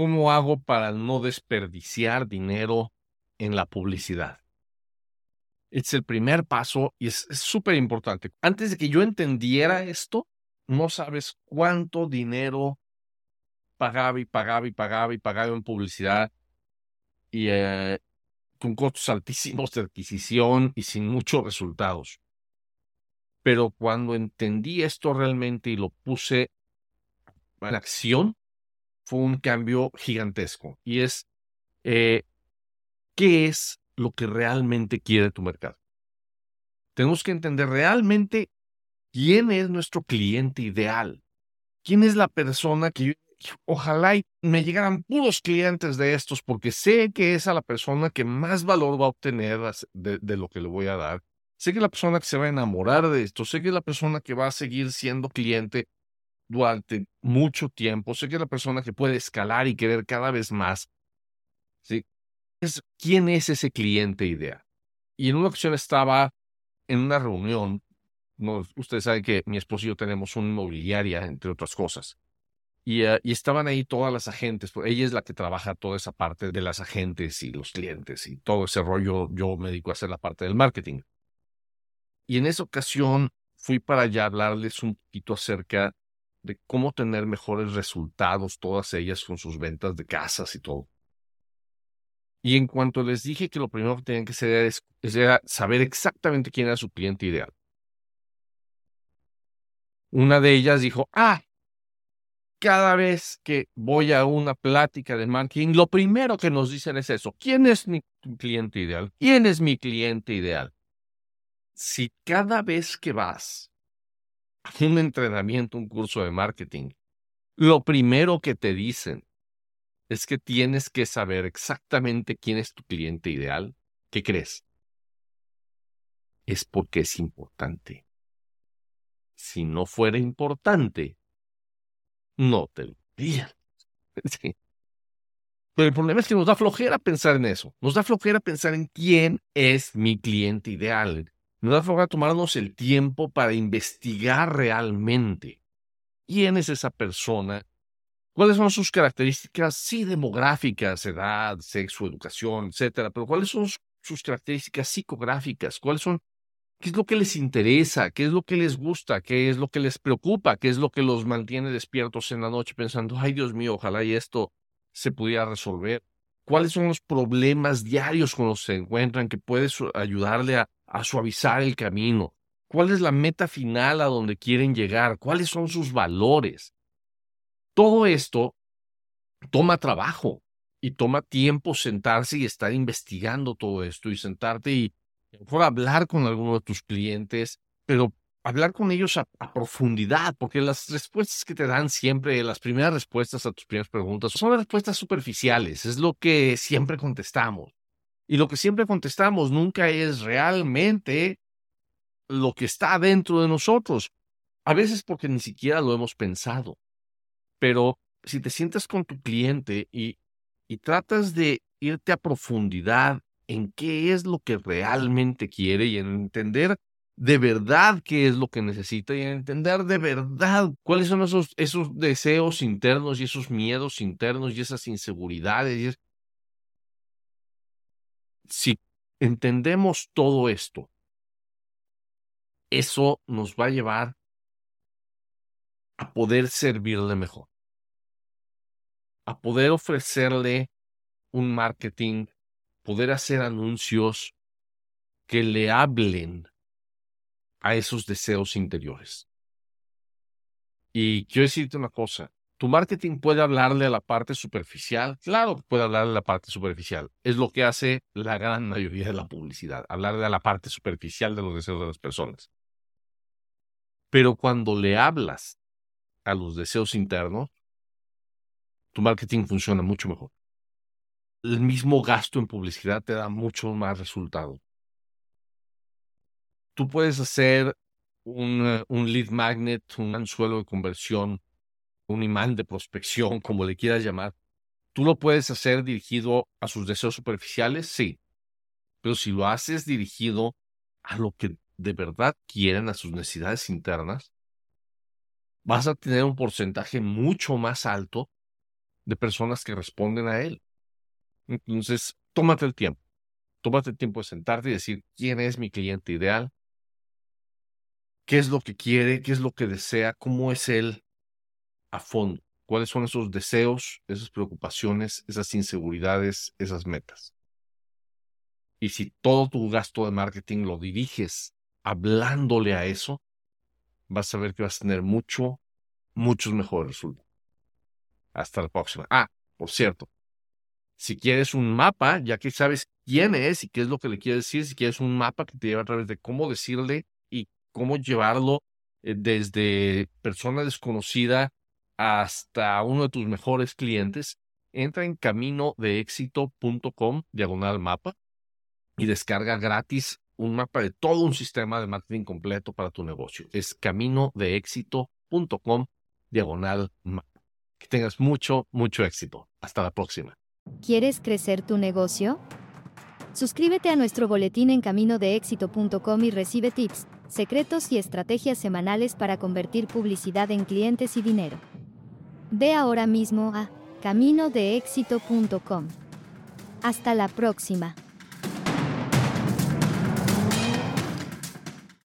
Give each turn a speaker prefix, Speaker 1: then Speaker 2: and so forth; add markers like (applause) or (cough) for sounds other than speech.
Speaker 1: ¿cómo hago para no desperdiciar dinero en la publicidad? Es el primer paso y es súper importante. Antes de que yo entendiera esto, no sabes cuánto dinero pagaba y pagaba y pagaba y pagaba en publicidad y eh, con costos altísimos de adquisición y sin muchos resultados. Pero cuando entendí esto realmente y lo puse en acción, fue un cambio gigantesco. Y es, eh, ¿qué es lo que realmente quiere tu mercado? Tenemos que entender realmente quién es nuestro cliente ideal. ¿Quién es la persona que ojalá me llegaran puros clientes de estos porque sé que es a la persona que más valor va a obtener de, lo que le voy a dar. Sé que es la persona que se va a enamorar de esto, sé que es la persona que va a seguir siendo cliente durante mucho tiempo, sé que es la persona que puede escalar y querer cada vez más. ¿Sí? Es, ¿Quién es ese cliente ideal? Y en una ocasión estaba en una reunión, no, ustedes saben que mi esposo y yo tenemos una inmobiliaria, entre otras cosas. Eh, y, estaban ahí todas las agentes, pues, ella es la que trabaja toda esa parte de las agentes y los clientes y todo ese rollo, yo me dedico a hacer la parte del marketing. Y en esa ocasión fui para allá a hablarles un poquito acerca de cómo tener mejores resultados, todas ellas con sus ventas de casas y todo. Y en cuanto les dije que lo primero que tenían que hacer era saber exactamente quién era su cliente ideal. Una de ellas dijo, ah, cada vez que voy a una plática de marketing, lo primero que nos dicen es eso. ¿Quién es mi cliente ideal? ¿Quién es mi cliente ideal? Si cada vez que vas un entrenamiento, un curso de marketing, lo primero que te dicen es que tienes que saber exactamente quién es tu cliente ideal, ¿qué crees? Es porque es importante. Si no fuera importante, no te lo (laughs) Pero el problema es que nos da flojera pensar en eso. Nos da flojera pensar en quién es mi cliente ideal. Nos da flojera tomarnos el tiempo para investigar realmente quién es esa persona, cuáles son sus características, sí, demográficas, edad, sexo, educación, etcétera, pero cuáles son sus características psicográficas, cuáles son qué es lo que les interesa, qué es lo que les gusta, qué es lo que les preocupa, qué es lo que los mantiene despiertos en la noche pensando, ay Dios mío, ojalá y esto se pudiera resolver. ¿Cuáles son los problemas diarios con los que se encuentran que puedes ayudarle a, a suavizar el camino? ¿Cuál es la meta final a donde quieren llegar? ¿Cuáles son sus valores? Todo esto toma trabajo y toma tiempo sentarse y estar investigando todo esto y sentarte y, mejor hablar con alguno de tus clientes, pero hablar con ellos a, profundidad, porque las respuestas que te dan siempre, las primeras respuestas a tus primeras preguntas, son respuestas superficiales, es lo que siempre contestamos. Y lo que siempre contestamos nunca es realmente lo que está dentro de nosotros. A veces porque ni siquiera lo hemos pensado. Pero si te sientas con tu cliente y, y tratas de irte a profundidad en qué es lo que realmente quiere y en entender de verdad qué es lo que necesita y en entender de verdad cuáles son esos, esos deseos internos y esos miedos internos y esas inseguridades. Si entendemos todo esto, eso nos va a llevar a poder servirle mejor, a poder ofrecerle un marketing poder hacer anuncios que le hablen a esos deseos interiores. Y quiero decirte una cosa, tu marketing puede hablarle a la parte superficial, claro puede hablarle a la parte superficial, es lo que hace la gran mayoría de la publicidad, hablarle a la parte superficial de los deseos de las personas. Pero cuando le hablas a los deseos internos, tu marketing funciona mucho mejor el mismo gasto en publicidad te da mucho más resultado. Tú puedes hacer un, eh, un lead magnet, un anzuelo de conversión, un imán de prospección, (laughs) como le quieras llamar. Tú lo puedes hacer dirigido a sus deseos superficiales, sí. Pero si lo haces dirigido a lo que de verdad quieren, a sus necesidades internas, vas a tener un porcentaje mucho más alto de personas que responden a él. Entonces, tómate el tiempo. Tómate el tiempo de sentarte y decir quién es mi cliente ideal, qué es lo que quiere, qué es lo que desea, cómo es él a fondo, cuáles son esos deseos, esas preocupaciones, esas inseguridades, esas metas. Y si todo tu gasto de marketing lo diriges hablándole a eso, vas a ver que vas a tener mucho, muchos mejores resultados. Hasta la próxima. Ah, por cierto, si quieres un mapa, ya que sabes quién es y qué es lo que le quieres decir, si quieres un mapa que te lleve a través de cómo decirle y cómo llevarlo eh, desde persona desconocida hasta uno de tus mejores clientes, entra en caminodeéxito.com diagonal mapa y descarga gratis un mapa de todo un sistema de marketing completo para tu negocio. Es caminodeéxito.com diagonal mapa. Que tengas mucho, mucho éxito. Hasta la próxima.
Speaker 2: ¿Quieres crecer tu negocio? Suscríbete a nuestro boletín en caminodeéxito.com y recibe tips, secretos y estrategias semanales para convertir publicidad en clientes y dinero. Ve ahora mismo a caminodeéxito.com. Hasta la próxima.